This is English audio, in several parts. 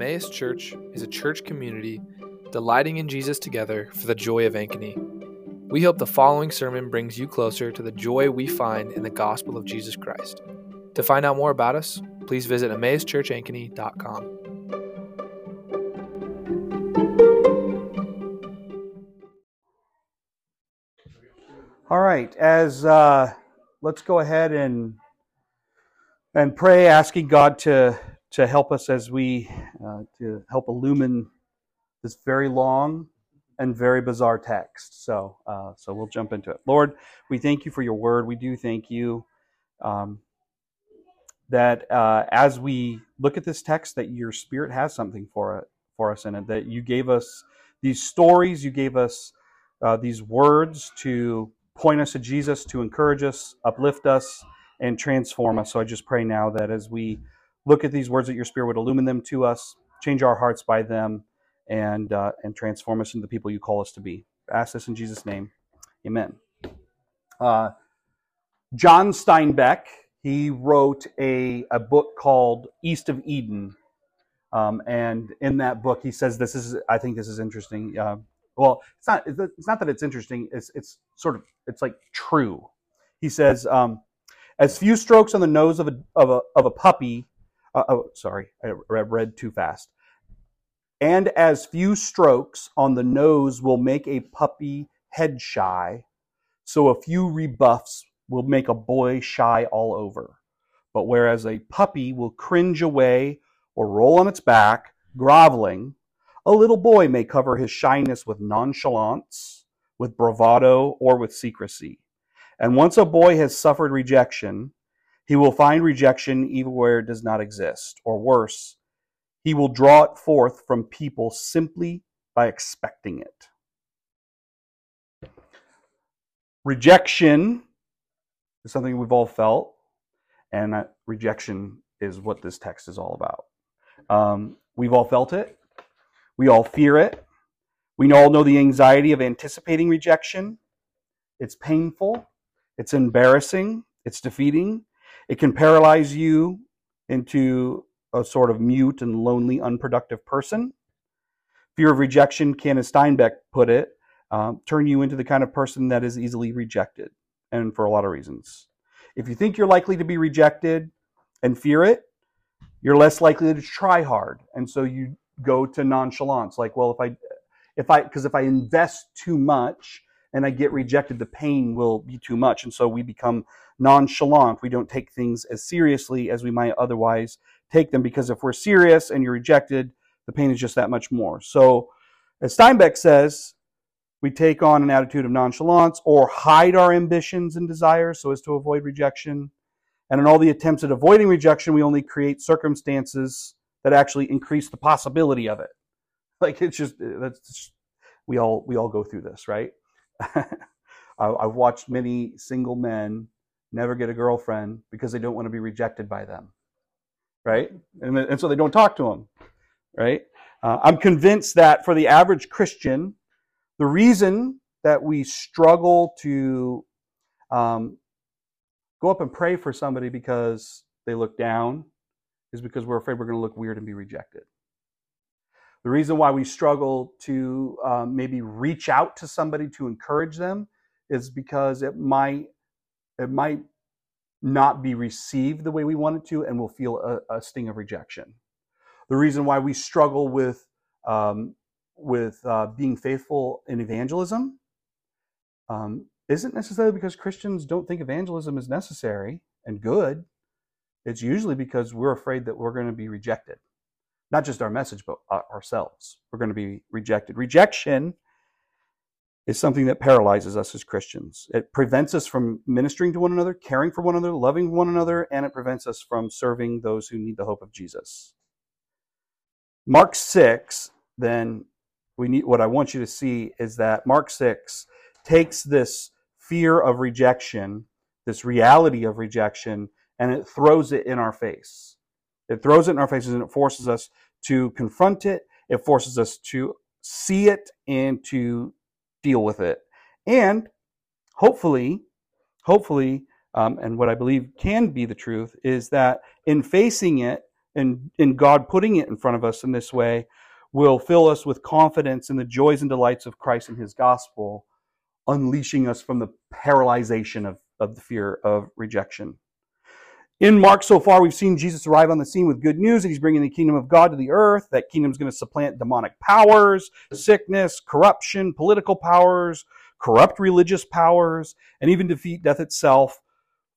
Emmaus Church is a church community delighting in Jesus together for the joy of Ankeny. We hope the following sermon brings you closer to the joy we find in the gospel of Jesus Christ. To find out more about us, please visit EmmausChurchAnkeny.com. All right, as uh, let's go ahead and and pray, asking God to to help us as we to help illumine this very long and very bizarre text. So, uh, so we'll jump into it. Lord, we thank you for your word. We do thank you um, that uh, as we look at this text, that your Spirit has something for it for us in it. That you gave us these stories, you gave us uh, these words to point us to Jesus, to encourage us, uplift us, and transform us. So I just pray now that as we look at these words that your Spirit would illumine them to us, change our hearts by them, and uh, and transform us into the people you call us to be. Ask this in Jesus' name, Amen. Uh, John Steinbeck he wrote a a book called East of Eden, um, and in that book he says this is I think this is interesting. Uh, well, it's not it's not that it's interesting. It's it's sort of it's like true. He says. Um, as few strokes on the nose of a, of a, of a puppy uh, oh, sorry, I read too fast. And as few strokes on the nose will make a puppy head shy, so a few rebuffs will make a boy shy all over. But whereas a puppy will cringe away or roll on its back, groveling, a little boy may cover his shyness with nonchalance, with bravado, or with secrecy. And once a boy has suffered rejection, he will find rejection even where it does not exist, or worse, he will draw it forth from people simply by expecting it. Rejection is something we've all felt, and rejection is what this text is all about. Um, we've all felt it, we all fear it, we all know the anxiety of anticipating rejection. It's painful, it's embarrassing, it's defeating, it can paralyze you into a sort of mute and lonely, unproductive person. Fear of rejection can, as Steinbeck put it, um, turn you into the kind of person that is easily rejected, and for a lot of reasons. If you think you're likely to be rejected and fear it, you're less likely to try hard, and so you go to nonchalance. Like, well, if I, if I, because if I invest too much and I get rejected, the pain will be too much, and so we become nonchalant. We don't take things as seriously as we might otherwise take them because if we're serious and you're rejected, the pain is just that much more. So, as Steinbeck says, we take on an attitude of nonchalance or hide our ambitions and desires so as to avoid rejection. And in all the attempts at avoiding rejection, we only create circumstances that actually increase the possibility of it. Like it's just that's just, we all we all go through this, right? I've watched many single men never get a girlfriend because they don't want to be rejected by them, right? And, and so they don't talk to them, right? Uh, I'm convinced that for the average Christian, the reason that we struggle to um, go up and pray for somebody because they look down is because we're afraid we're going to look weird and be rejected. The reason why we struggle to um, maybe reach out to somebody to encourage them is because it might it might not be received the way we want it to, and we'll feel a, a sting of rejection. The reason why we struggle with um, with uh, being faithful in evangelism um, isn't necessarily because Christians don't think evangelism is necessary and good. It's usually because we're afraid that we're going to be rejected. Not just our message, but ourselves. We're going to be rejected. Rejection is something that paralyzes us as Christians. It prevents us from ministering to one another, caring for one another, loving one another, and it prevents us from serving those who need the hope of Jesus. Mark 6, then we need what I want you to see is that Mark 6 takes this fear of rejection, this reality of rejection, and it throws it in our face. It throws it in our faces and it forces us to confront it. It forces us to see it and to deal with it. And hopefully, hopefully, um, and what I believe can be the truth is that in facing it, and, in God putting it in front of us in this way will fill us with confidence in the joys and delights of Christ and his gospel, unleashing us from the paralyzation of, of the fear of rejection. In Mark so far, we've seen Jesus arrive on the scene with good news that he's bringing the kingdom of God to the earth. That kingdom is going to supplant demonic powers, sickness, corruption, political powers, corrupt religious powers, and even defeat death itself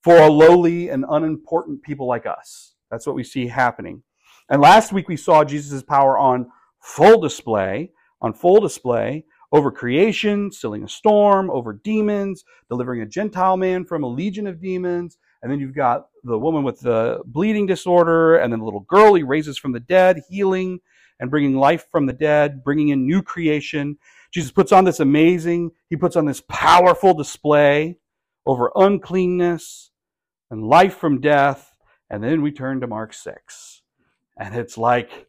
for a lowly and unimportant people like us. That's what we see happening. And last week we saw Jesus' power on full display, on full display over creation, stilling a storm, over demons, delivering a Gentile man from a legion of demons. And then you've got the woman with the bleeding disorder, and then the little girl he raises from the dead, healing and bringing life from the dead, bringing in new creation. Jesus puts on this amazing, he puts on this powerful display over uncleanness and life from death. And then we turn to Mark 6. And it's like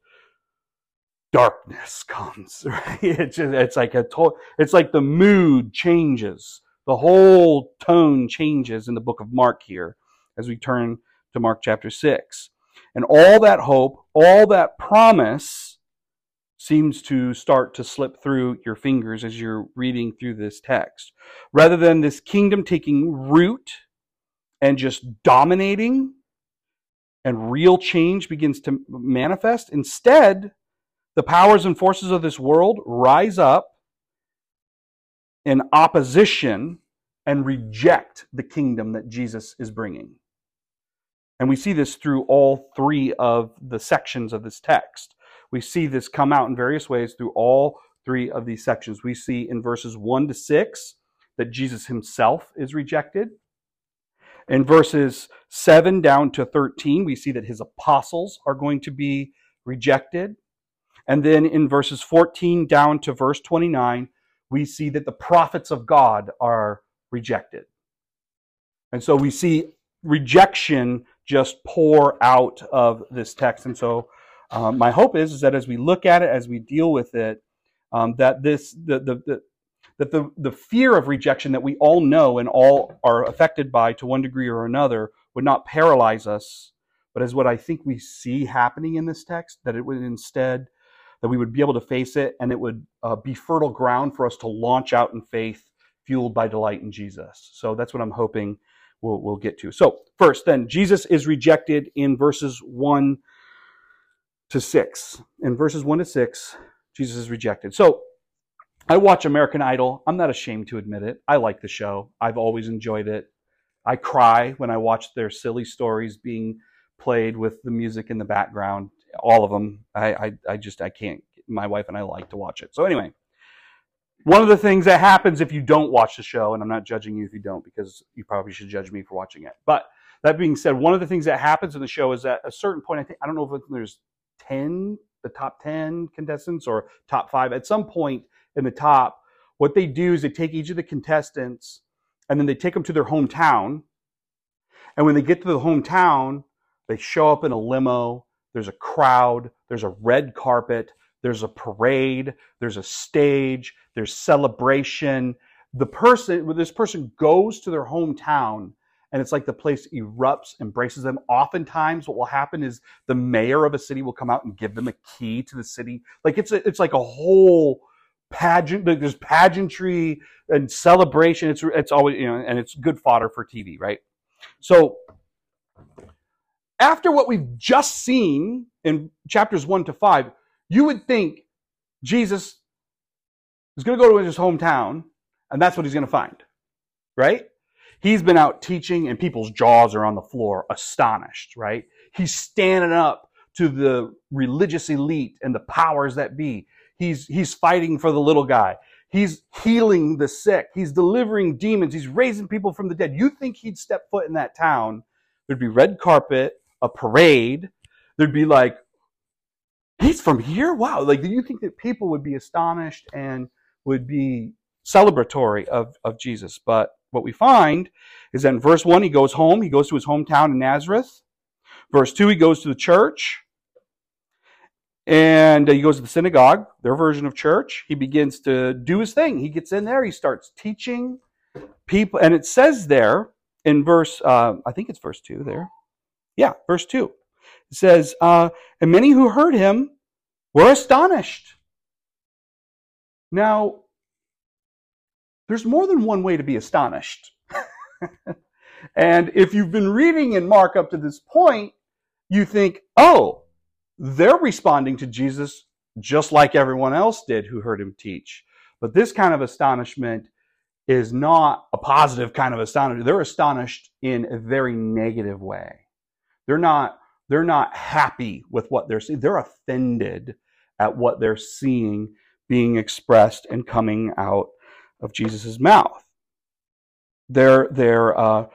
darkness comes, right? It's, just, it's like a to- it's like the mood changes. The whole tone changes in the book of Mark here as we turn to Mark chapter 6. And all that hope, all that promise seems to start to slip through your fingers as you're reading through this text. Rather than this kingdom taking root and just dominating, and real change begins to manifest, instead, the powers and forces of this world rise up in opposition and reject the kingdom that Jesus is bringing. And we see this through all three of the sections of this text. We see this come out in various ways through all three of these sections. We see in verses 1 to 6 that Jesus himself is rejected. In verses 7 down to 13, we see that his apostles are going to be rejected. And then in verses 14 down to verse 29, we see that the prophets of God are rejected. And so we see rejection just pour out of this text. And so um, my hope is, is that as we look at it, as we deal with it, um, that this the, the, the that the, the fear of rejection that we all know and all are affected by to one degree or another would not paralyze us, but as what I think we see happening in this text, that it would instead that we would be able to face it and it would uh, be fertile ground for us to launch out in faith fueled by delight in jesus so that's what i'm hoping we'll, we'll get to. So first then jesus is rejected in verses 1 to 6 in verses 1 to 6 jesus is rejected. So i watch american idol. I'm not ashamed to admit it. I like the show. I've always enjoyed it. I cry when i watch their silly stories being played with the music in the background. All of them. I, I, I just, I can't. My wife and I like to watch it. So anyway, one of the things that happens if you don't watch the show, and I'm not judging you if you don't, because you probably should judge me for watching it. But that being said, one of the things that happens in the show is at a certain point, I think, I don't know if there's 10, the top 10 contestants or top five. At some point in the top, what they do is they take each of the contestants and then they take them to their hometown. And when they get to the hometown, they show up in a limo there's a crowd, there's a red carpet, there's a parade, there's a stage, there's celebration. The person, this person goes to their hometown and it's like the place erupts, embraces them. Oftentimes, what will happen is the mayor of a city will come out and give them a key to the city. Like it's a, it's like a whole pageant. There's pageantry and celebration. It's it's always you know, and it's good fodder for TV, right? So after what we've just seen in chapters 1 to 5, you would think Jesus is going to go to his hometown and that's what he's going to find, right? He's been out teaching and people's jaws are on the floor, astonished, right? He's standing up to the religious elite and the powers that be. He's, he's fighting for the little guy. He's healing the sick. He's delivering demons. He's raising people from the dead. You think he'd step foot in that town? There'd be red carpet a parade, there'd be like, he's from here? Wow. Like, do you think that people would be astonished and would be celebratory of, of Jesus? But what we find is that in verse 1, he goes home. He goes to his hometown in Nazareth. Verse 2, he goes to the church. And he goes to the synagogue, their version of church. He begins to do his thing. He gets in there. He starts teaching people. And it says there in verse, uh, I think it's verse 2 there. Yeah, verse 2. It It says, uh, and many who heard him were astonished. Now, there's more than one way to be astonished. and if you've been reading in Mark up to this point, you think, oh, they're responding to Jesus just like everyone else did who heard him teach. But this kind of astonishment is not a positive kind of astonishment. They're astonished in a very negative way. They're not, they're not happy with what they're seeing. They're offended at what they're seeing being expressed and coming out of Jesus' mouth. They're, they're, uh,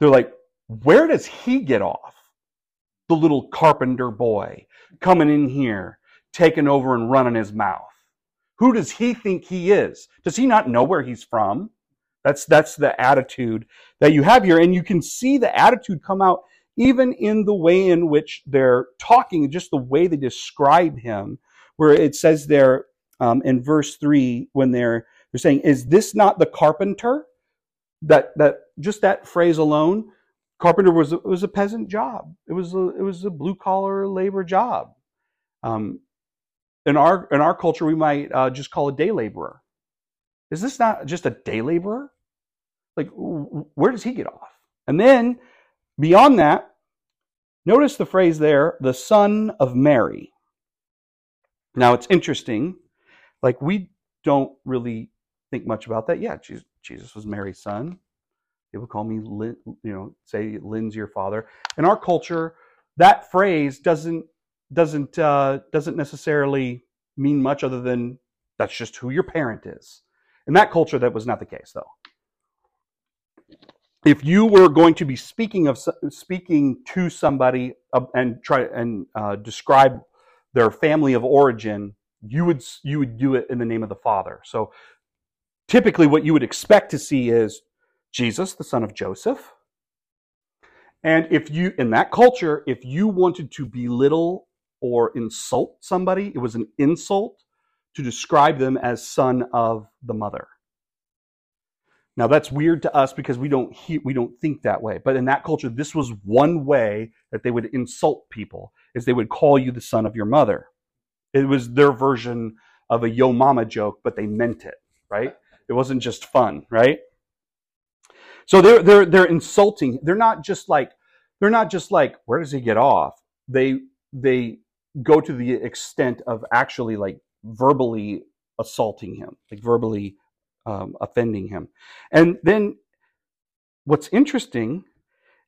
they're like, where does he get off? The little carpenter boy coming in here, taking over and running his mouth. Who does he think he is? Does he not know where he's from? That's, that's the attitude that you have here. And you can see the attitude come out even in the way in which they're talking, just the way they describe him, where it says there um, in verse 3 when they're, they're saying, Is this not the carpenter? That, that just that phrase alone, carpenter was, was a peasant job. It was a, it was a blue collar labor job. Um, in our in our culture, we might uh, just call a day laborer. Is this not just a day laborer? Like, where does he get off? And then beyond that, notice the phrase there, the son of Mary. Now it's interesting. Like we don't really think much about that. Yeah, Jesus was Mary's son. People call me, Lynn, you know, say Lynn's your father. In our culture, that phrase doesn't doesn't uh, doesn't necessarily mean much other than that's just who your parent is. In that culture, that was not the case, though. If you were going to be speaking of speaking to somebody uh, and try and uh, describe their family of origin, you would you would do it in the name of the Father. So typically, what you would expect to see is Jesus, the son of Joseph. And if you, in that culture, if you wanted to belittle or insult somebody. It was an insult to describe them as son of the mother. Now that's weird to us because we don't we don't think that way. But in that culture, this was one way that they would insult people is they would call you the son of your mother. It was their version of a yo mama joke, but they meant it, right? It wasn't just fun, right? So they're they're they're insulting. They're not just like they're not just like where does he get off? They they go to the extent of actually like verbally assaulting him, like verbally um, offending him. And then what's interesting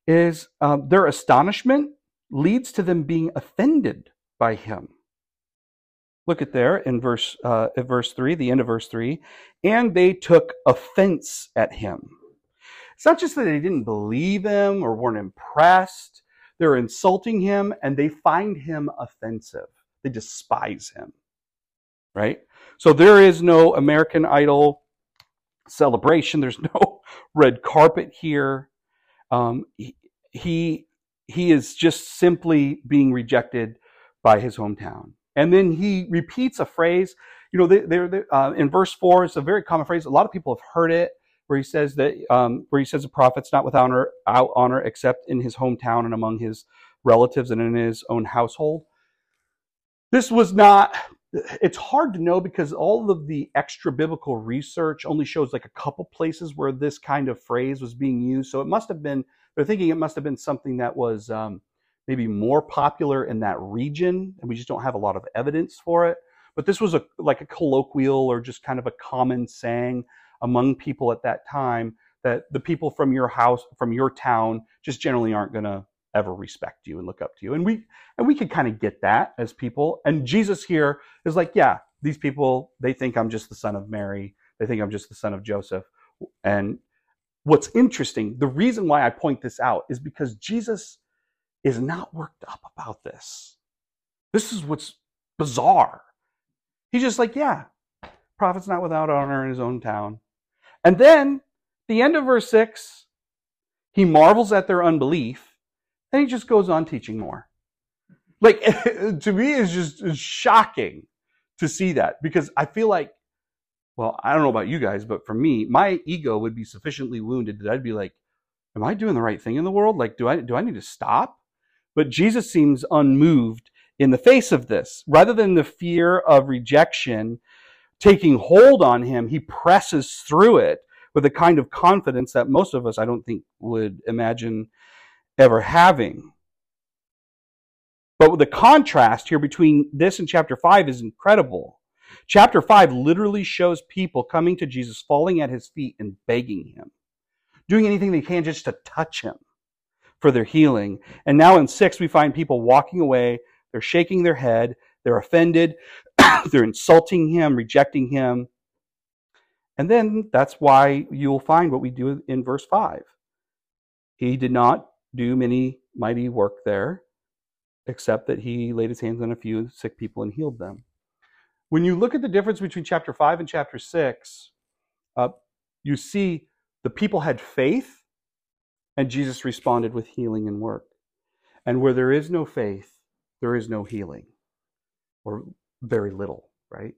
is um, their astonishment leads to them being offended by him. Look at there in verse uh, at verse three, the end of verse three, and they took offense at him. It's not just that they didn't believe him or weren't impressed. They're insulting him and they find him offensive. They despise him. Right? So there is no American Idol celebration. There's no red carpet here. Um, he, he, is just simply being rejected by his hometown. And then he repeats a phrase. You know, they, they're, uh, in verse four, it's a very common phrase. A lot of people have heard it where he says that um, where he says the prophet's not without honor, out honor except in his hometown and among his relatives and in his own household. This was not. It's hard to know because all of the extra biblical research only shows like a couple places where this kind of phrase was being used. So it must have been. They're thinking it must have been something that was um, maybe more popular in that region, and we just don't have a lot of evidence for it. But this was a like a colloquial or just kind of a common saying among people at that time that the people from your house, from your town, just generally aren't going to ever respect you and look up to you. And we and we could kind of get that as people. And Jesus here is like, yeah, these people they think I'm just the son of Mary. They think I'm just the son of Joseph. And what's interesting, the reason why I point this out is because Jesus is not worked up about this. This is what's bizarre. He's just like, yeah, prophet's not without honor in his own town. And then, the end of verse 6, he marvels at their unbelief, and he just goes on teaching more. Like, to me, it's just it's shocking to see that because I feel like, well, I don't know about you guys, but for me, my ego would be sufficiently wounded that I'd be like, am I doing the right thing in the world? Like, do I, do I need to stop? But Jesus seems unmoved in the face of this. Rather than the fear of rejection taking hold on him, he presses through it with a kind of confidence that most of us, I don't think, would imagine ever having. But the contrast here between this and chapter 5 is incredible. Chapter 5 literally shows people coming to Jesus, falling at his feet and begging him, doing anything they can just to touch him for their healing. And now in 6, we find people walking away, they're shaking their head, they're offended, they're insulting him, rejecting him. And then that's why you'll find what we do in verse 5. He did not do many mighty work there, except that he laid his hands on a few sick people and healed them. When you look at the difference between chapter 5 and chapter 6, uh, you see the people had faith, and Jesus responded with healing and work. And where there is no faith, there is no healing, or very little, right?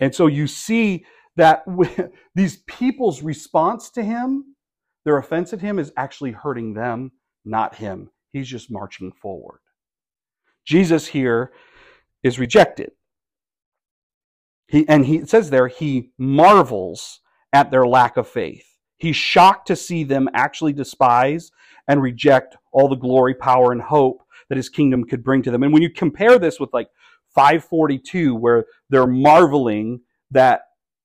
And so you see that these people's response to him, their offense at him, is actually hurting them, not him. He's just marching forward. Jesus here is rejected. He, and he says there, he marvels at their lack of faith. He's shocked to see them actually despise and reject all the glory, power, and hope that his kingdom could bring to them. And when you compare this with like 542, where they're marveling that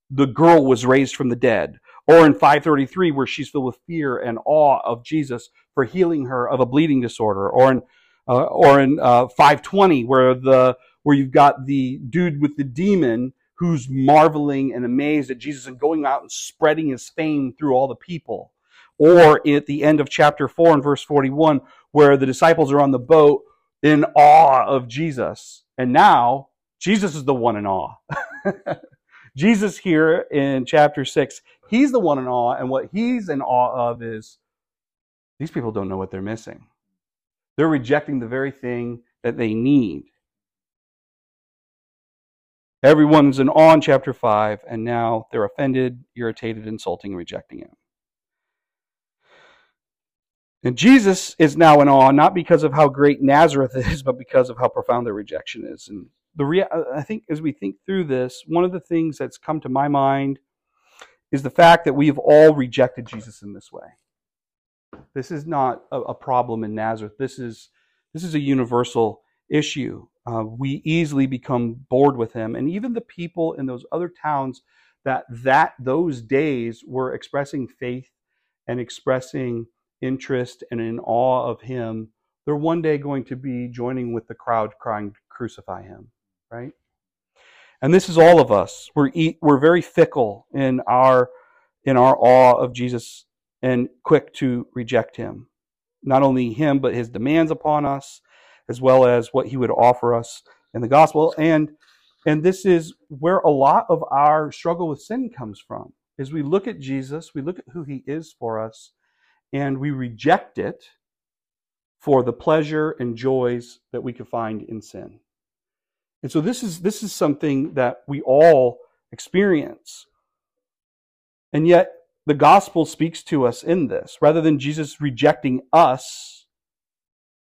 the girl was raised from the dead, or in 533, where she's filled with fear and awe of Jesus for healing her of a bleeding disorder, or in uh, or in uh, 520, where the where you've got the dude with the demon who's marveling and amazed at Jesus and going out and spreading his fame through all the people. Or at the end of chapter 4 and verse 41, where the disciples are on the boat in awe of Jesus. And now Jesus is the one in awe. Jesus here in chapter 6, he's the one in awe, and what he's in awe of is these people don't know what they're missing. They're rejecting the very thing that they need. Everyone's in awe in chapter 5, and now they're offended, irritated, insulting, rejecting him. And Jesus is now in awe, not because of how great Nazareth is, but because of how profound their rejection is. And the rea- I think as we think through this, one of the things that's come to my mind is the fact that we have all rejected Jesus in this way. This is not a, a problem in Nazareth. This is this is a universal issue. Uh, we easily become bored with him, and even the people in those other towns that that those days were expressing faith and expressing interest and in awe of him, they're one day going to be joining with the crowd crying, to "Crucify him!" Right? And this is all of us. We're we're very fickle in our in our awe of Jesus and quick to reject him. Not only him, but his demands upon us, as well as what he would offer us in the gospel. And and this is where a lot of our struggle with sin comes from. Is we look at Jesus, we look at who he is for us, and we reject it for the pleasure and joys that we could find in sin. And so this is this is something that we all experience. And yet the gospel speaks to us in this. Rather than Jesus rejecting us,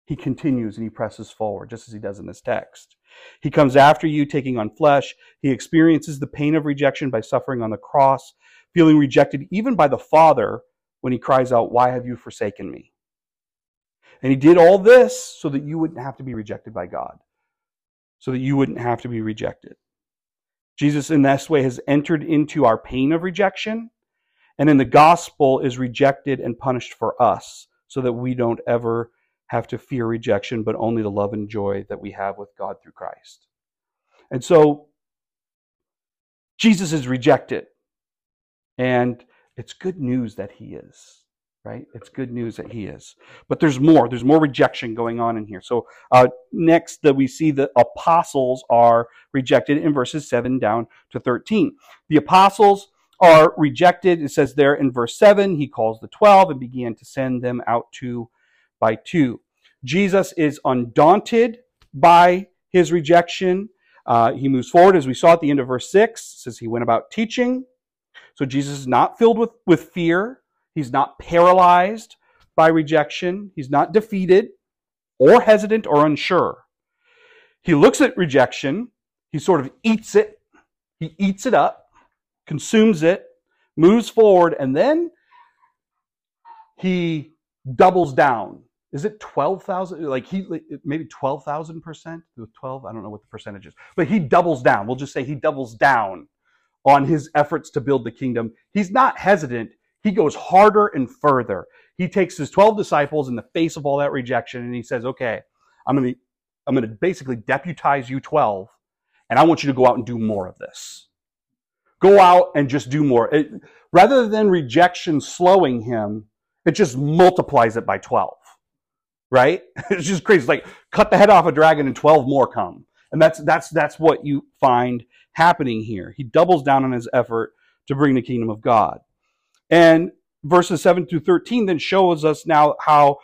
he continues and he presses forward, just as he does in this text. He comes after you, taking on flesh. He experiences the pain of rejection by suffering on the cross, feeling rejected even by the Father when he cries out, Why have you forsaken me? And he did all this so that you wouldn't have to be rejected by God, so that you wouldn't have to be rejected. Jesus, in this way, has entered into our pain of rejection and in the gospel is rejected and punished for us so that we don't ever have to fear rejection, but only the love and joy that we have with God through Christ. And so Jesus is rejected. And it's good news that he is, right? It's good news that he is. But there's more. There's more rejection going on in here. So uh, next, that we see the apostles are rejected in verses 7 down to 13. The apostles are rejected. It says there in verse 7, he calls the 12 and began to send them out two by two. Jesus is undaunted by his rejection. Uh, he moves forward, as we saw at the end of verse 6, says he went about teaching. So Jesus is not filled with, with fear. He's not paralyzed by rejection. He's not defeated. or hesitant or unsure. He looks at rejection, he sort of eats it, he eats it up, consumes it, moves forward, and then he doubles down. Is it 12,000? Like he, maybe 12,000%? 12? I don't know what the percentage is. But he doubles down. We'll just say he doubles down on his efforts to build the kingdom. He's not hesitant. He goes harder and further. He takes his 12 disciples in the face of all that rejection and he says, okay, I'm going to, I'm going to basically deputize you 12 and I want you to go out and do more of this. Go out and just do more. It, rather than rejection slowing him, it just multiplies it by 12. Right? It's just crazy. It's like cut the head off a dragon and 12 more come. And that's that's that's what you find happening here. He doubles down on his effort to bring the kingdom of God. And verses 7 through 13 then shows us now how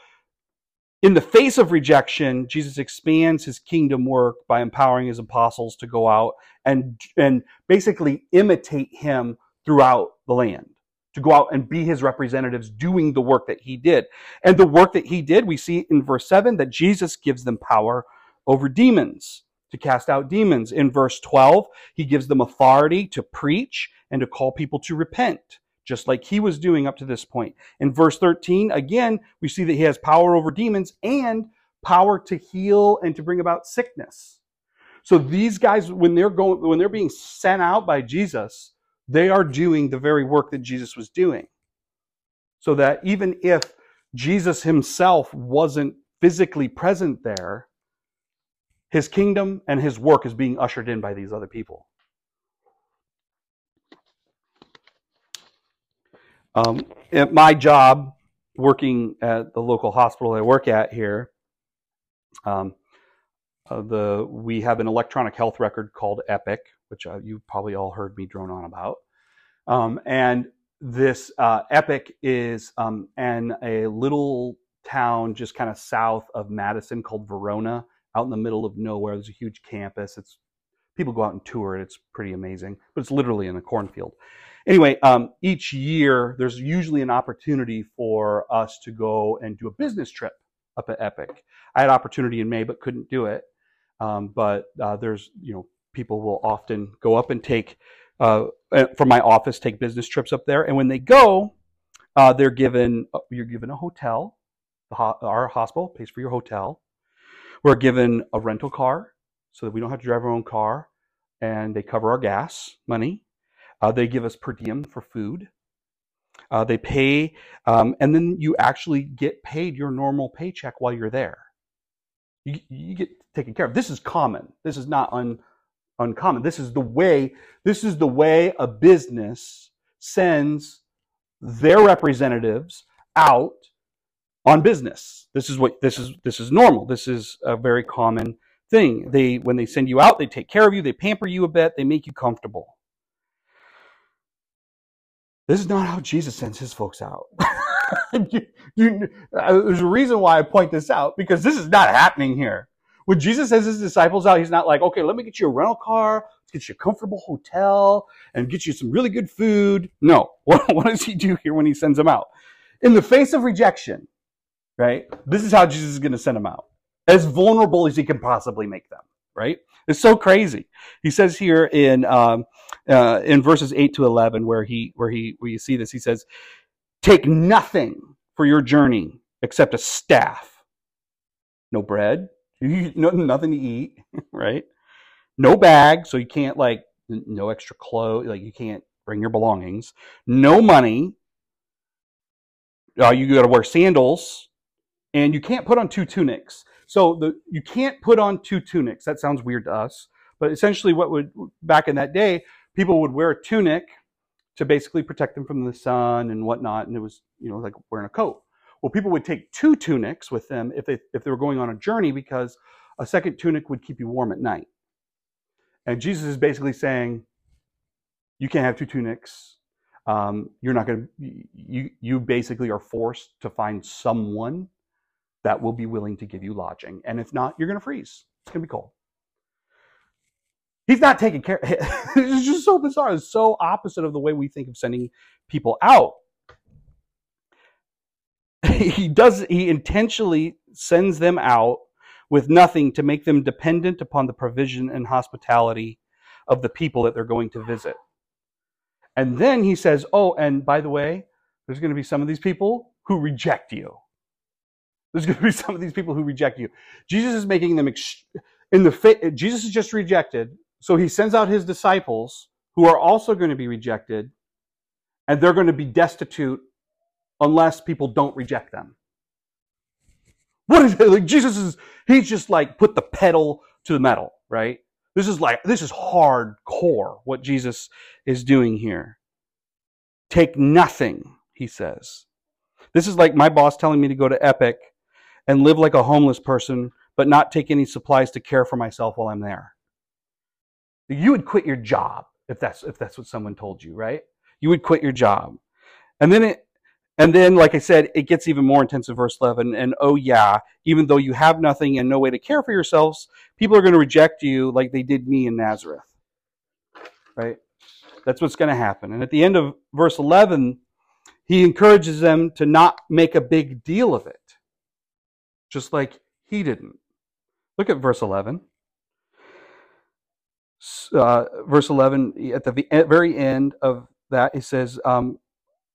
in the face of rejection, Jesus expands his kingdom work by empowering his apostles to go out and, and basically imitate him throughout the land to go out and be his representatives doing the work that he did. And the work that he did, we see in verse 7 that Jesus gives them power over demons, to cast out demons. In verse 12, he gives them authority to preach and to call people to repent, just like he was doing up to this point. In verse 13, again, we see that he has power over demons and power to heal and to bring about sickness. So these guys, when they're going, when they're being sent out by Jesus, they are doing the very work that Jesus was doing. So that even if Jesus himself wasn't physically present there, his kingdom and his work is being ushered in by these other people. Um, my job, working at the local hospital I work at here, um, uh, the we have an electronic health record called Epic, which uh, you probably all heard me drone on about. Um, and this uh, Epic is um, in a little town just kind of south of Madison called Verona, out in the middle of nowhere. There's a huge campus. It's people go out and tour it. It's pretty amazing, but it's literally in a cornfield. Anyway, um, each year there's usually an opportunity for us to go and do a business trip up at Epic. I had opportunity in May, but couldn't do it. Um, but uh, there's you know people will often go up and take uh, from my office take business trips up there, and when they go, uh, they're given uh, you're given a hotel. Ho- our hospital pays for your hotel. We're given a rental car so that we don't have to drive our own car, and they cover our gas money. Uh, they give us per diem for food. Uh, they pay, um, and then you actually get paid your normal paycheck while you're there. You, you get taken care of. This is common. This is not un, uncommon. This is the way. This is the way a business sends their representatives out on business. This is what this is. This is normal. This is a very common thing. They when they send you out, they take care of you. They pamper you a bit. They make you comfortable. This is not how Jesus sends his folks out. you, you, uh, there's a reason why I point this out because this is not happening here. When Jesus sends his disciples out, he's not like, okay, let me get you a rental car, get you a comfortable hotel, and get you some really good food. No. What, what does he do here when he sends them out? In the face of rejection, right? This is how Jesus is going to send them out. As vulnerable as he can possibly make them, right? It's so crazy. He says here in um, uh, in verses eight to eleven, where he where he where you see this, he says, "Take nothing for your journey except a staff, no bread, no, nothing to eat, right? No bag, so you can't like no extra clothes, like you can't bring your belongings. No money. Uh, you got to wear sandals, and you can't put on two tunics. So the you can't put on two tunics. That sounds weird to us, but essentially, what would back in that day, people would wear a tunic to basically protect them from the sun and whatnot, and it was you know like wearing a coat. Well, people would take two tunics with them if they if they were going on a journey because a second tunic would keep you warm at night. And Jesus is basically saying, you can't have two tunics. Um, you're not going to. You you basically are forced to find someone that will be willing to give you lodging. And if not, you're going to freeze. It's going to be cold. He's not taking care. it's just so bizarre. It's so opposite of the way we think of sending people out. he does he intentionally sends them out with nothing to make them dependent upon the provision and hospitality of the people that they're going to visit. And then he says, "Oh, and by the way, there's going to be some of these people who reject you. There's going to be some of these people who reject you. Jesus is making them ex- in the Jesus is just rejected, so he sends out his disciples who are also going to be rejected, and they're going to be destitute unless people don't reject them. What is it? Like Jesus is he's just like put the pedal to the metal, right? This is like this is hardcore what Jesus is doing here. Take nothing, he says. This is like my boss telling me to go to Epic and live like a homeless person, but not take any supplies to care for myself while I'm there. You would quit your job if that's if that's what someone told you, right? You would quit your job. And then it and then, like I said, it gets even more intense in verse 11. And oh, yeah, even though you have nothing and no way to care for yourselves, people are going to reject you like they did me in Nazareth. Right? That's what's going to happen. And at the end of verse 11, he encourages them to not make a big deal of it, just like he didn't. Look at verse 11. Uh, verse 11, at the very end of that, it says, um,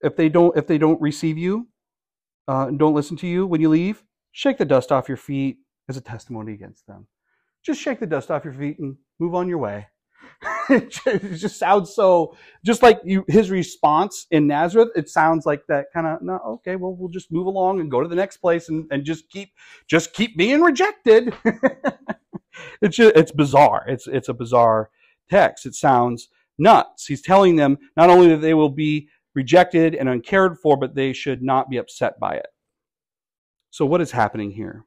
if they don't if they don't receive you uh, and don't listen to you when you leave, shake the dust off your feet as a testimony against them. Just shake the dust off your feet and move on your way. it just sounds so just like you his response in Nazareth. It sounds like that kind of no. Okay, well we'll just move along and go to the next place and, and just keep just keep being rejected. it's just, it's bizarre. It's it's a bizarre text. It sounds nuts. He's telling them not only that they will be rejected and uncared for, but they should not be upset by it. So, what is happening here?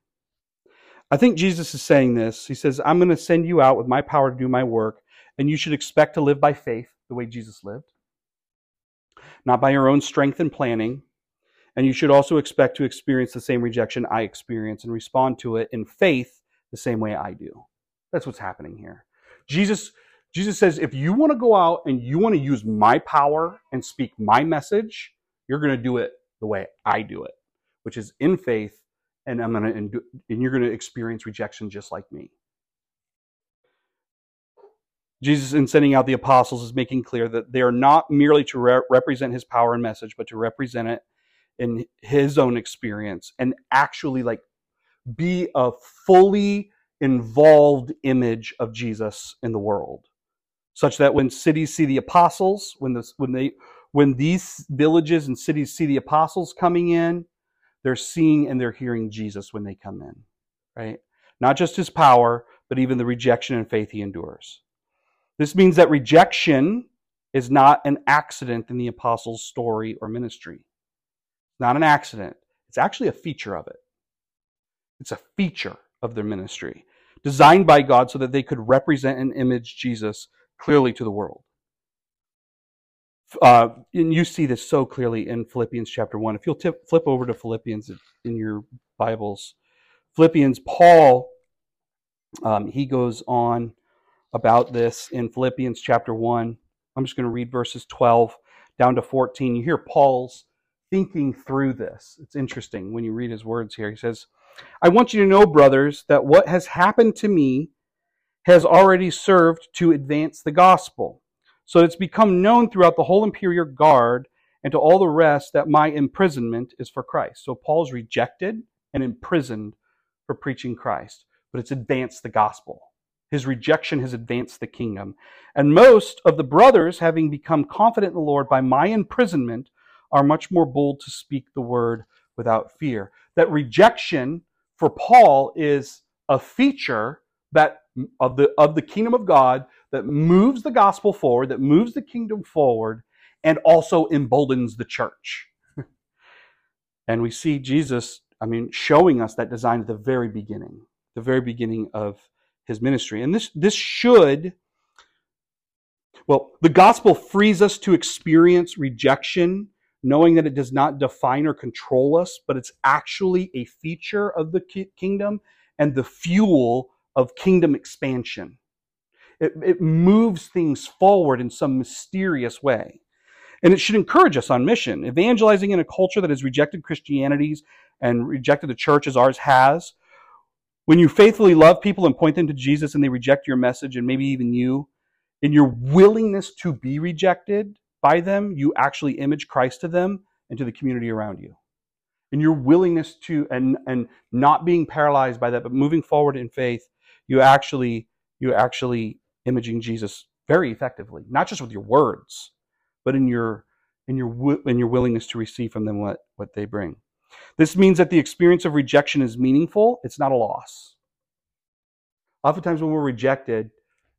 I think Jesus is saying this. He says, I'm going to send you out with my power to do my work, and you should expect to live by faith the way Jesus lived, not by your own strength and planning. And you should also expect to experience the same rejection I experience and respond to it in faith the same way I do. That's what's happening here. Jesus Jesus says, if you want to go out and you want to use my power and speak my message, you're going to do it the way I do it, which is in faith, and I'm going to and you're going to experience rejection just like me. Jesus, in sending out the apostles, is making clear that they are not merely to re- represent his power and message, but to represent it in his own experience and actually like be a fully involved image of Jesus in the world such that when cities see the apostles, when this, when they, when these villages and cities see the apostles coming in, they're seeing and they're hearing Jesus when they come in, right? Not just his power, but even the rejection and faith he endures. This means that rejection is not an accident in the apostles' story or ministry. Not an accident. It's actually a feature of it. It's a feature of their ministry, designed by God so that they could represent and image Jesus clearly to the world. Uh, and you see this so clearly in Philippians chapter 1. If you'll tip, flip over to Philippians in your Bibles, Philippians, Paul, um, he goes on about this in Philippians chapter 1. I'm just going to read verses 12 down to 14. You hear Paul's thinking through this. It's interesting when you read his words here. He says, I want you to know, brothers, that what has happened to me has already served to advance the gospel. So it's become known throughout the whole imperial guard and to all the rest that my imprisonment is for Christ. So Paul's rejected and imprisoned for preaching Christ, but it's advanced the gospel. His rejection has advanced the kingdom. And most of the brothers, having become confident in the Lord by my imprisonment, are much more bold to speak the word without fear. That rejection for Paul is a feature that of the of the kingdom of God that moves the gospel forward, that moves the kingdom forward, and also emboldens the church. and we see Jesus, I mean, showing us that design at the very beginning, the very beginning of his ministry. And this this should well, the gospel frees us to experience rejection, knowing that it does not define or control us, but it's actually a feature of the kingdom and the fuel of kingdom expansion. It, it moves things forward in some mysterious way. And it should encourage us on mission. Evangelizing in a culture that has rejected Christianity's and rejected the church as ours has, when you faithfully love people and point them to Jesus and they reject your message and maybe even you, in your willingness to be rejected by them, you actually image Christ to them and to the community around you. In your willingness to and and not being paralyzed by that, but moving forward in faith, you actually you actually imaging Jesus very effectively, not just with your words, but in your in your in your willingness to receive from them what what they bring. This means that the experience of rejection is meaningful. It's not a loss. Oftentimes, when we're rejected,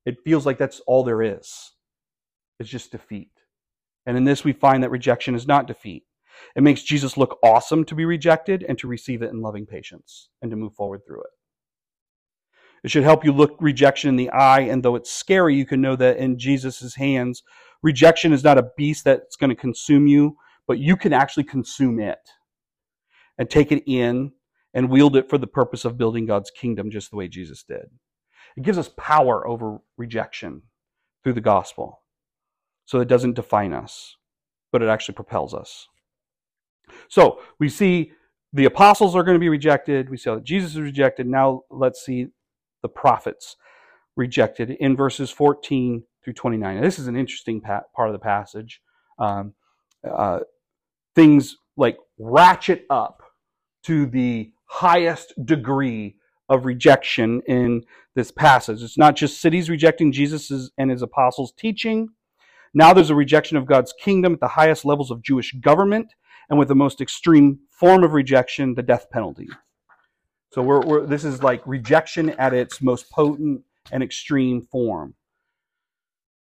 it feels like that's all there is. It's just defeat. And in this, we find that rejection is not defeat. It makes Jesus look awesome to be rejected and to receive it in loving patience and to move forward through it. It should help you look rejection in the eye, and though it's scary, you can know that in Jesus' hands, rejection is not a beast that's going to consume you, but you can actually consume it and take it in and wield it for the purpose of building God's kingdom, just the way Jesus did. It gives us power over rejection through the gospel. So it doesn't define us, but it actually propels us. So we see the apostles are going to be rejected. We see that Jesus is rejected. Now let's see the prophets rejected in verses 14 through 29. Now, this is an interesting part of the passage. Um, uh, things like ratchet up to the highest degree of rejection in this passage. It's not just cities rejecting Jesus' and his apostles' teaching. Now there's a rejection of God's kingdom at the highest levels of Jewish government and with the most extreme form of rejection, the death penalty. So we're, we're, this is like rejection at its most potent and extreme form.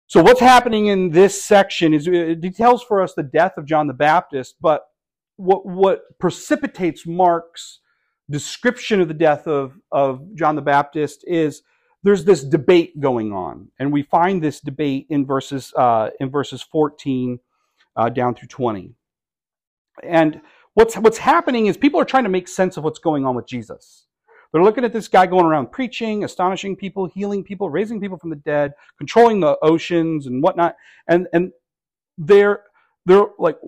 So what's happening in this section is it details for us the death of John the Baptist, but what, what precipitates Mark's description of the death of, of John the Baptist is there's this debate going on, and we find this debate in verses uh, in verses 14 uh, down through 20. And what's what's happening is people are trying to make sense of what's going on with Jesus. They're looking at this guy going around preaching, astonishing people, healing people, raising people from the dead, controlling the oceans and whatnot, and and they're they're like,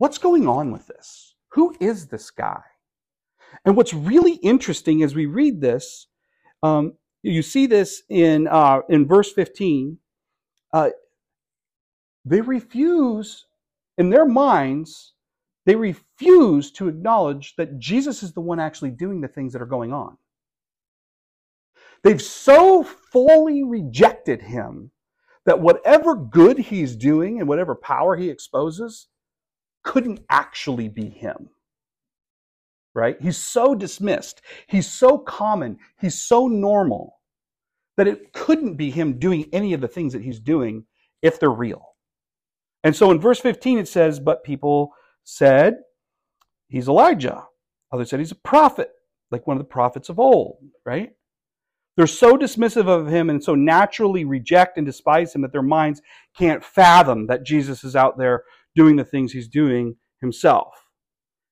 what's going on with this? Who is this guy? And what's really interesting as we read this, um, you see this in uh, in verse 15. Uh, they refuse, in their minds, they refuse to acknowledge that Jesus is the one actually doing the things that are going on. They've so fully rejected him that whatever good he's doing and whatever power he exposes couldn't actually be him right? He's so dismissed. He's so common. He's so normal that it couldn't be him doing any of the things that he's doing if they're real. And so in verse 15 it says, But people said, He's Elijah. Others said he's a prophet, like one of the prophets of old, right? They're so dismissive of him and so naturally reject and despise him that their minds can't fathom that Jesus is out there doing the things he's doing himself.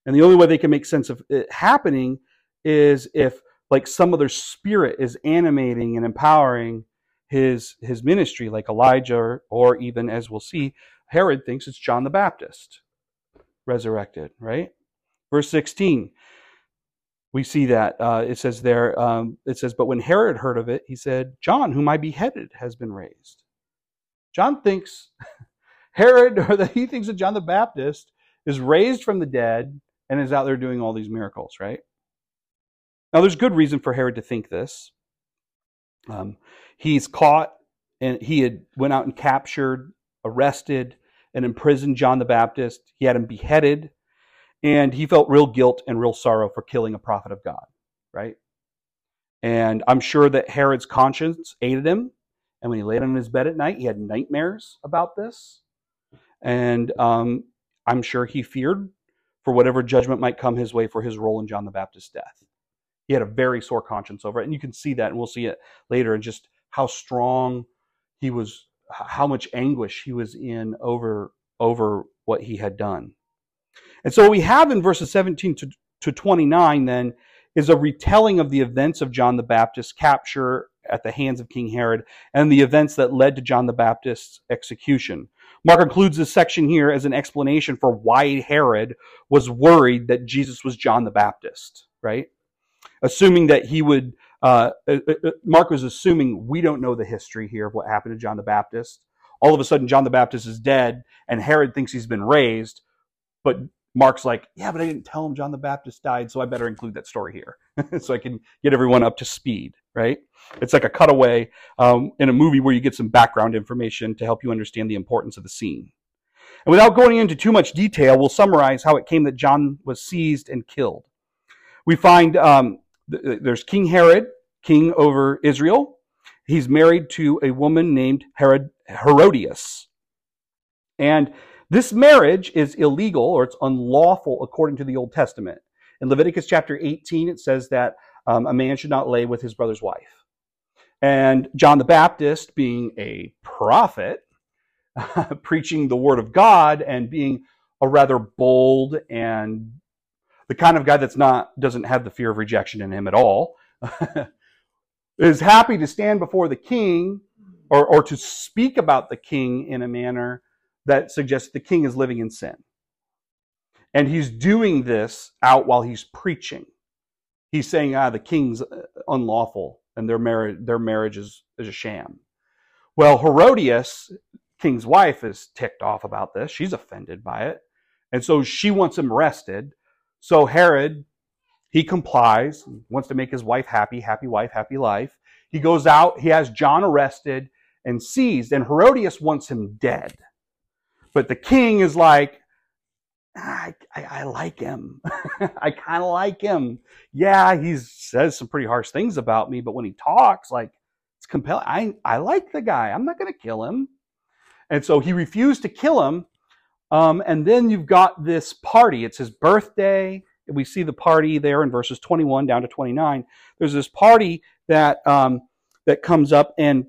And the only way they can make sense of it happening is if like some other spirit is animating and empowering his his ministry, like Elijah, or, or even as we'll see, Herod thinks it's John the Baptist resurrected, right? Verse 16, we see that uh, it says there, um, it says, but when Herod heard of it, he said, John, whom I beheaded, has been raised. John thinks Herod, or that he thinks that John the Baptist is raised from the dead and is out there doing all these miracles, right? Now, there's good reason for Herod to think this. Um, he's caught, and he had went out and captured, arrested, and imprisoned John the Baptist. He had him beheaded, and he felt real guilt and real sorrow for killing a prophet of God, right? And I'm sure that Herod's conscience aided him. And when he laid on his bed at night, he had nightmares about this. And um, I'm sure he feared for whatever judgment might come his way for his role in John the Baptist's death. He had a very sore conscience over it. And you can see that, and we'll see it later, and just how strong he was, how much anguish he was in over, over what he had done. And so we have in verses 17 to, to 29 then is a retelling of the events of John the Baptist's capture at the hands of King Herod and the events that led to John the Baptist's execution. Mark includes this section here as an explanation for why Herod was worried that Jesus was John the Baptist, right? Assuming that he would, uh, uh, uh, Mark was assuming we don't know the history here of what happened to John the Baptist. All of a sudden, John the Baptist is dead, and Herod thinks he's been raised, but Mark's like, yeah, but I didn't tell him John the Baptist died, so I better include that story here so I can get everyone up to speed, right? It's like a cutaway um, in a movie where you get some background information to help you understand the importance of the scene. And without going into too much detail, we'll summarize how it came that John was seized and killed. We find um, th- there's King Herod, king over Israel. He's married to a woman named Herod, Herodias. And this marriage is illegal or it's unlawful according to the Old Testament. In Leviticus chapter 18, it says that um, a man should not lay with his brother's wife. And John the Baptist, being a prophet, preaching the word of God and being a rather bold and the kind of guy that's not doesn't have the fear of rejection in him at all, is happy to stand before the king or, or to speak about the king in a manner that suggests the king is living in sin. And he's doing this out while he's preaching. He's saying, ah, the king's uh, unlawful and their marriage, their marriage is, is a sham. Well, Herodias, king's wife, is ticked off about this. She's offended by it. And so she wants him arrested. So Herod, he complies, wants to make his wife happy, happy wife, happy life. He goes out, he has John arrested and seized, and Herodias wants him dead. But the king is like, I, I, I like him. I kind of like him. Yeah, he says some pretty harsh things about me, but when he talks, like, it's compelling. I, I like the guy. I'm not going to kill him. And so he refused to kill him. Um, and then you've got this party. It's his birthday. We see the party there in verses 21 down to 29. There's this party that um, that comes up, and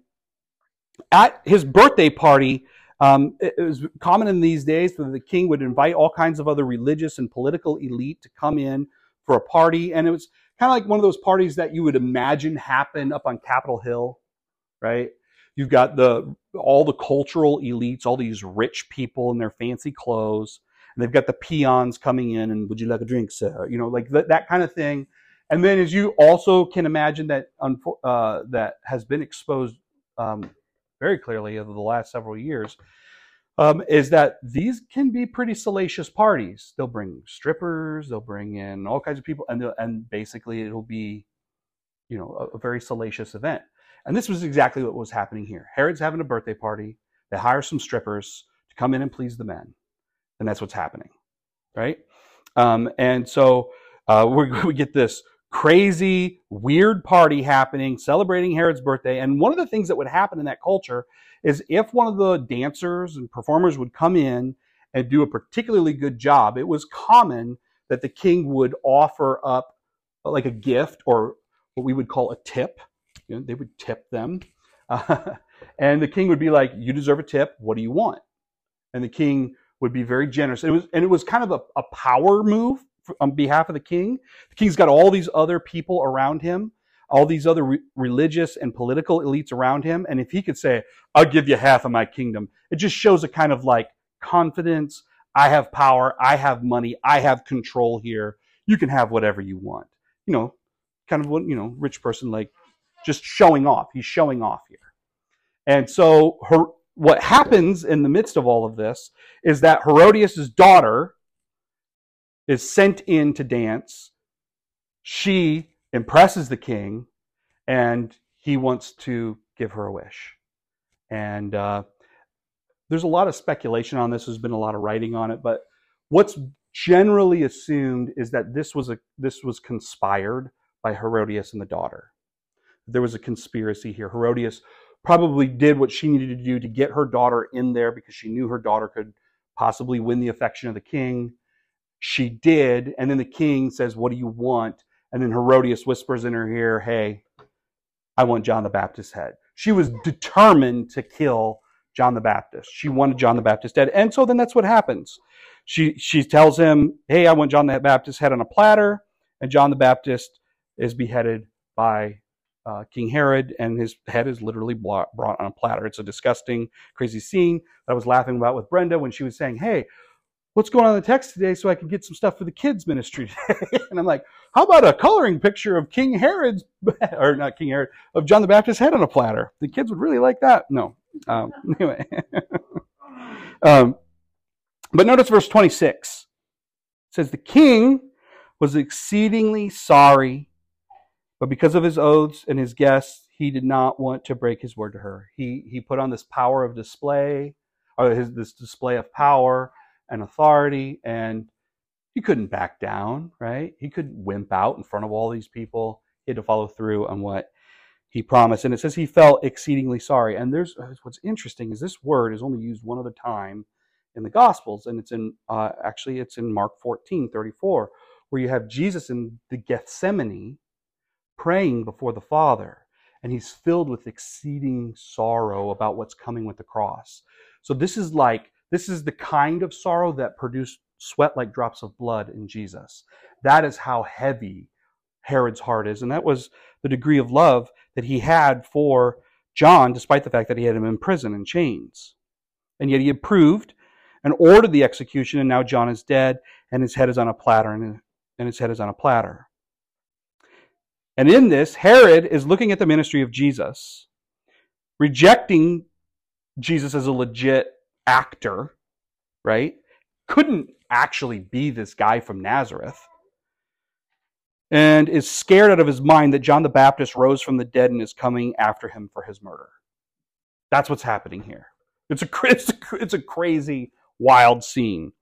at his birthday party, um, it, it, was common in these days that the king would invite all kinds of other religious and political elite to come in for a party, and it was kind of like one of those parties that you would imagine happen up on Capitol Hill, right? You've got the all the cultural elites, all these rich people in their fancy clothes, and they've got the peons coming in and would you like a drink, sir? You know, like that, kind of thing. And then, as you also can imagine, that uh, that has been exposed um, very clearly over the last several years um, is that these can be pretty salacious parties. They'll bring strippers, they'll bring in all kinds of people, and and basically it'll be, you know, a, a, very salacious event. And this was exactly what was happening here. Herod's having a birthday party. They hire some strippers to come in and please the men, and that's what's happening, right? Um, and so uh, we get this crazy, weird party happening, celebrating Herod's birthday. And one of the things that would happen in that culture is if one of the dancers and performers would come in and do a particularly good job, it was common that the king would offer up like a gift or what we would call a tip. You know, they would tip them. Uh, and the king would be like, You deserve a tip. What do you want? And the king would be very generous. It was, and it was kind of a, a power move on behalf of the king. The king's got all these other people around him, all these other re- religious and political elites around him. And if he could say, I'll give you half of my kingdom, it just shows a kind of like confidence. I have power. I have money. I have control here. You can have whatever you want. You know, kind of what, you know, rich person like just showing off. He's showing off here. And so her, what happens in the midst of all of this is that Herodias' daughter, is sent in to dance. She impresses the king, and he wants to give her a wish. And uh, there's a lot of speculation on this. There's been a lot of writing on it, but what's generally assumed is that this was a this was conspired by Herodias and the daughter. There was a conspiracy here. Herodias probably did what she needed to do to get her daughter in there because she knew her daughter could possibly win the affection of the king. She did. And then the king says, What do you want? And then Herodias whispers in her ear, Hey, I want John the Baptist's head. She was determined to kill John the Baptist. She wanted John the Baptist dead. And so then that's what happens. She, she tells him, Hey, I want John the Baptist's head on a platter. And John the Baptist is beheaded by uh, King Herod, and his head is literally brought on a platter. It's a disgusting, crazy scene that I was laughing about with Brenda when she was saying, Hey, what's going on in the text today so I can get some stuff for the kids' ministry today? and I'm like, How about a coloring picture of King Herod's, or not King Herod, of John the Baptist's head on a platter? The kids would really like that. No. Um, anyway. um, but notice verse 26. It says, The king was exceedingly sorry, but because of his oaths and his guests, he did not want to break his word to her. He, he put on this power of display, or his, this display of power and authority, and he couldn't back down, right? He couldn't wimp out in front of all these people. He had to follow through on what he promised. And it says he felt exceedingly sorry. And there's what's interesting is this word is only used one other time in the Gospels, and it's in uh, actually it's in Mark 14, 34, where you have Jesus in the Gethsemane praying before the Father, and he's filled with exceeding sorrow about what's coming with the cross. So this is like this is the kind of sorrow that produced sweat like drops of blood in Jesus. That is how heavy Herod's heart is, and that was the degree of love that he had for John, despite the fact that he had him in prison in chains. And yet he approved and ordered the execution, and now John is dead, and his head is on a platter, and, his head is on a platter. And in this, Herod is looking at the ministry of Jesus, rejecting Jesus as a legit actor, right? Couldn't actually be this guy from Nazareth. And is scared out of his mind that John the Baptist rose from the dead and is coming after him for his murder. That's what's happening here. It's a, it's a, it's a crazy wild scene.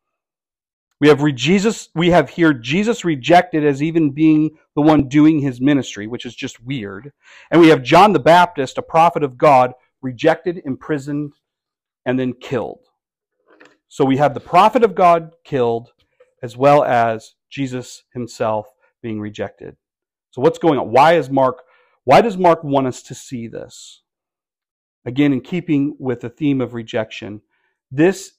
We have Jesus we have here Jesus rejected as even being the one doing his ministry, which is just weird. And we have John the Baptist, a prophet of God, rejected, imprisoned, and then killed. So we have the prophet of God killed as well as Jesus himself being rejected. So what's going on? Why is Mark why does Mark want us to see this? Again, in keeping with the theme of rejection, this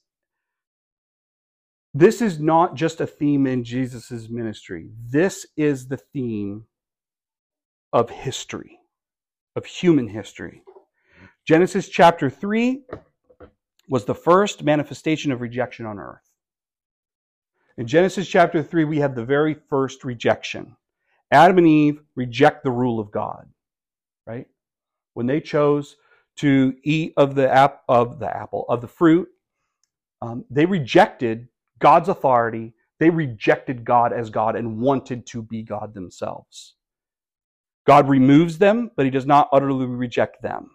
this is not just a theme in Jesus' ministry. This is the theme of history, of human history. Genesis chapter 3 was the first manifestation of rejection on earth. In Genesis chapter 3, we have the very first rejection. Adam and Eve reject the rule of God, right? When they chose to eat of the, ap- of the apple, of the fruit, um, they rejected God's authority. They rejected God as God and wanted to be God themselves. God removes them, but he does not utterly reject them.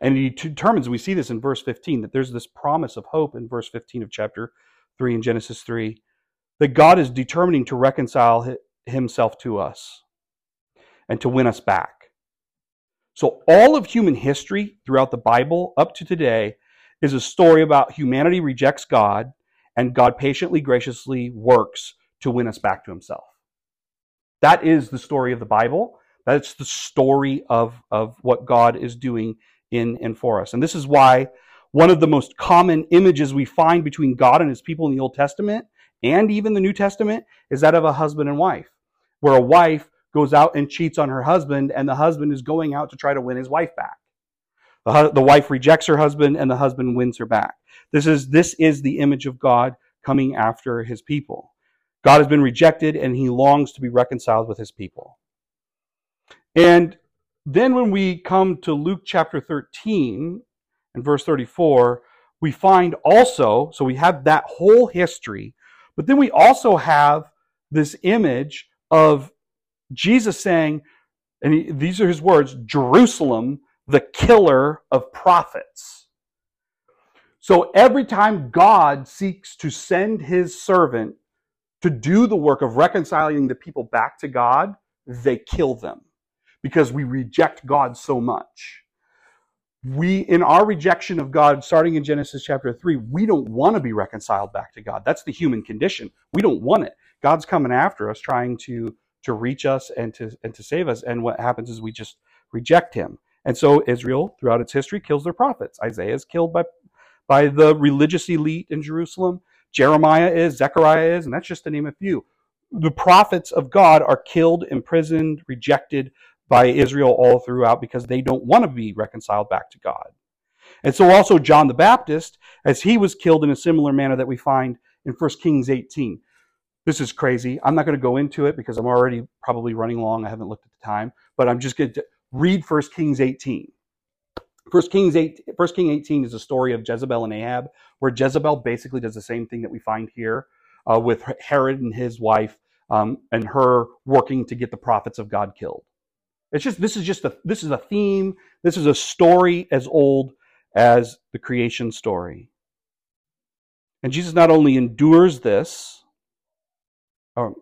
And he determines, we see this in verse 15, that there's this promise of hope in verse 15 of chapter 3 in Genesis 3, that God is determining to reconcile himself to us and to win us back. So, all of human history throughout the Bible up to today is a story about humanity rejects God and God patiently, graciously works to win us back to himself. That is the story of the Bible. That's the story of, of what God is doing in and for us. And this is why one of the most common images we find between God and his people in the Old Testament and even the New Testament is that of a husband and wife, where a wife goes out and cheats on her husband, and the husband is going out to try to win his wife back. The, the wife rejects her husband, and the husband wins her back. This is, this is the image of God coming after his people. God has been rejected and he longs to be reconciled with his people. And then when we come to Luke chapter 13 and verse 34, we find also, so we have that whole history, but then we also have this image of Jesus saying, and he, these are his words Jerusalem, the killer of prophets. So every time God seeks to send his servant to do the work of reconciling the people back to God, they kill them because we reject God so much. We, in our rejection of God, starting in Genesis chapter 3, we don't want to be reconciled back to God. That's the human condition. We don't want it. God's coming after us, trying to, to reach us and to, and to save us. And what happens is we just reject him. And so Israel, throughout its history, kills their prophets. Isaiah is killed by by the religious elite in Jerusalem. Jeremiah is, Zechariah is, and that's just to name a few. The prophets of God are killed, imprisoned, rejected by Israel all throughout because they don't want to be reconciled back to God. And so also John the Baptist, as he was killed in a similar manner that we find in 1 Kings 18. This is crazy. I'm not going to go into it because I'm already probably running long. I haven't looked at the time, but I'm just going to read 1 Kings 18. 1 Kings 8, 1 King 18 is a story of Jezebel and Ahab, where Jezebel basically does the same thing that we find here uh, with Herod and his wife um, and her working to get the prophets of God killed. It's just this is just a this is a theme. This is a story as old as the creation story. And Jesus not only endures this, or,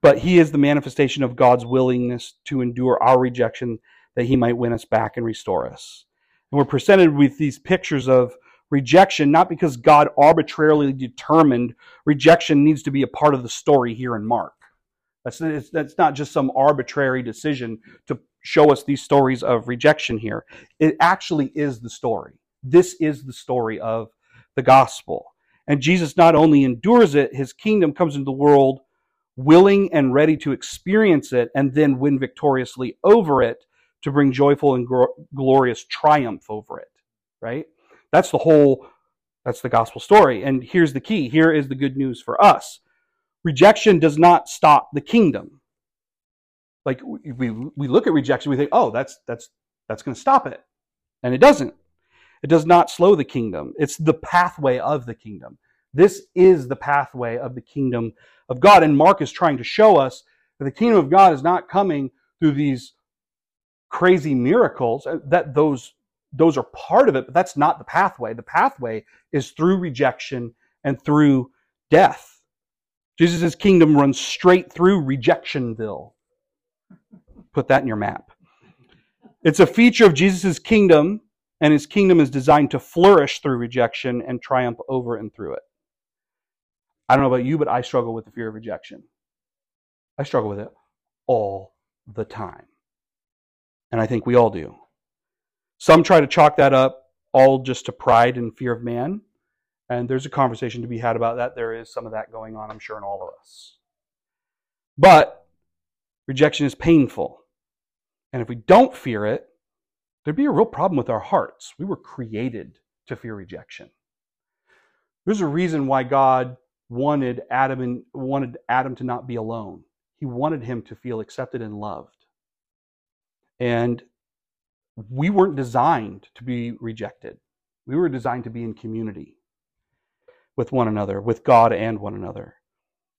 but he is the manifestation of God's willingness to endure our rejection that he might win us back and restore us. And we're presented with these pictures of rejection, not because God arbitrarily determined rejection needs to be a part of the story here in Mark. That's, that's not just some arbitrary decision to show us these stories of rejection here. It actually is the story. This is the story of the gospel. And Jesus not only endures it, his kingdom comes into the world willing and ready to experience it and then win victoriously over it to bring joyful and glorious triumph over it. Right? That's the whole, that's the gospel story. And here's the key. Here is the good news for us. Rejection does not stop the kingdom. Like we, we look at rejection, we think, oh, that's, that's, that's going to stop it. And it doesn't. It does not slow the kingdom. It's the pathway of the kingdom. This is the pathway of the kingdom of God. And Mark is trying to show us that the kingdom of God is not coming through these crazy miracles, uh, that those, those are part of it, but that's not the pathway. The pathway is through rejection and through death. Jesus' kingdom runs straight through rejectionville. Put that in your map. It's a feature of Jesus' kingdom and his kingdom is designed to flourish through rejection and triumph over and through it. I don't know about you, but I struggle with the fear of rejection. I struggle with it all the time. And I think we all do. Some try to chalk that up all just to pride and fear of man. And there's a conversation to be had about that. There is some of that going on, I'm sure, in all of us. But rejection is painful. And if we don't fear it, there'd be a real problem with our hearts. We were created to fear rejection. There's a reason why God wanted Adam and wanted Adam to not be alone. He wanted him to feel accepted and loved. And we weren't designed to be rejected. We were designed to be in community with one another, with God and one another.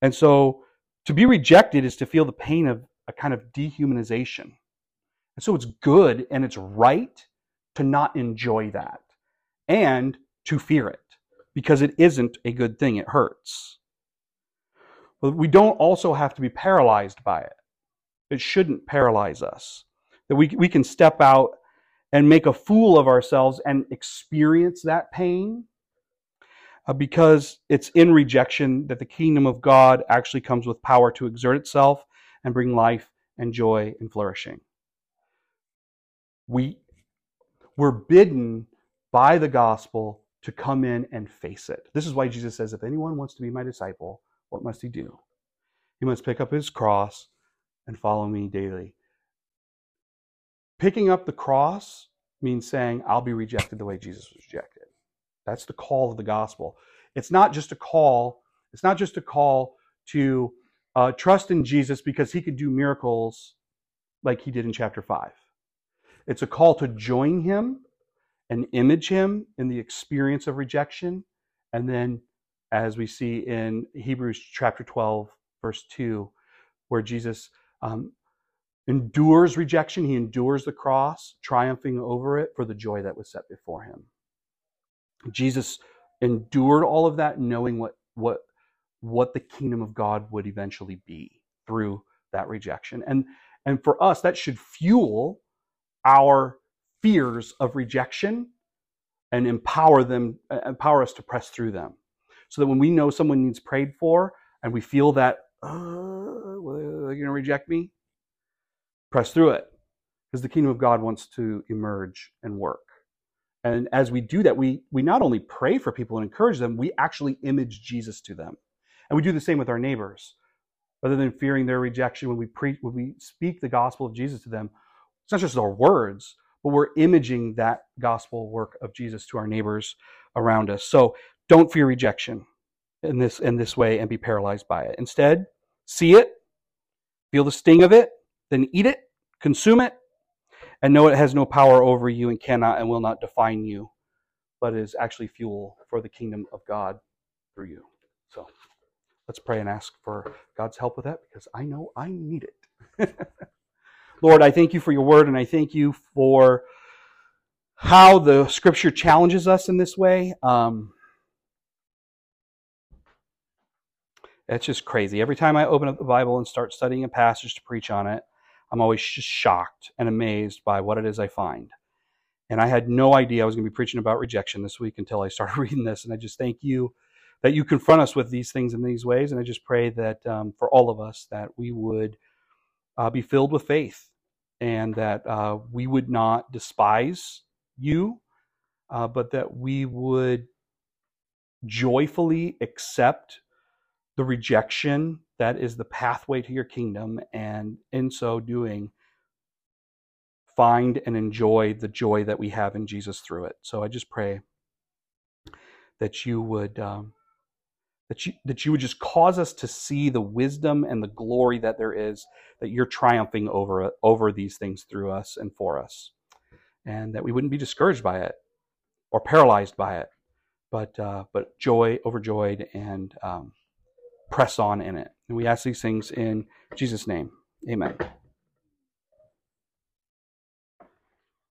And so to be rejected is to feel the pain of a kind of dehumanization. And so it's good and it's right to not enjoy that and to fear it because it isn't a good thing. It hurts. But we don't also have to be paralyzed by it. It shouldn't paralyze us. That we, we can step out and make a fool of ourselves and experience that pain uh, because it's in rejection that the kingdom of God actually comes with power to exert itself and bring life and joy and flourishing we we're bidden by the gospel to come in and face it. This is why Jesus says, if anyone wants to be my disciple, what must he do? He must pick up his cross and follow me daily. Picking up the cross means saying, I'll be rejected the way Jesus was rejected. That's the call of the gospel. It's not just a call, it's not just a call to uh, trust in Jesus because he could do miracles like he did in chapter 5. It's a call to join him and image him in the experience of rejection. And then, as we see in Hebrews chapter 12, verse 2, where Jesus um, endures rejection, he endures the cross, triumphing over it for the joy that was set before him. Jesus endured all of that, knowing what, what, what the kingdom of God would eventually be through that rejection. And, and for us, that should fuel our fears of rejection and empower them uh, empower us to press through them. So that when we know someone needs prayed for and we feel that uh, are they going to reject me press through it. Because the kingdom of god wants to emerge and work and as we do that we we not only pray for people and encourage them we actually image jesus to them and we do the same with our neighbors rather than fearing their rejection when we preach, when we speak the gospel of Jesus to them. It's not just our words, but we're imaging that gospel work of Jesus to our neighbors around us. So don't fear rejection in this in this way and be paralyzed by it. Instead, see it, feel the sting of it, then eat it, consume it, and know it has no power over you and cannot and will not define you, but is actually fuel for the kingdom of God through you. So let's pray and ask for God's help with that because I know I need it. Lord, I thank you for your word and I thank you for how the scripture challenges us in this way. Um, it's just crazy. Every time I open up the Bible and start studying a passage to preach on it, I'm always just shocked and amazed by what it is I find. And I had no idea I was going to be preaching about rejection this week until I started reading this. And I just thank you that you confront us with these things in these ways. And I just pray that um, for all of us that we would uh, be filled with faith and that uh, we would not despise you, uh, but that we would joyfully accept the rejection that is the pathway to your kingdom, and in so doing, find and enjoy the joy that we have in Jesus through it. So I just pray that you would. Um, that you, that you would just cause us to see the wisdom and the glory that there is that you're triumphing over over these things through us and for us and that we wouldn't be discouraged by it or paralyzed by it but uh, but joy overjoyed and um, press on in it. And we ask these things in jesus name. Amen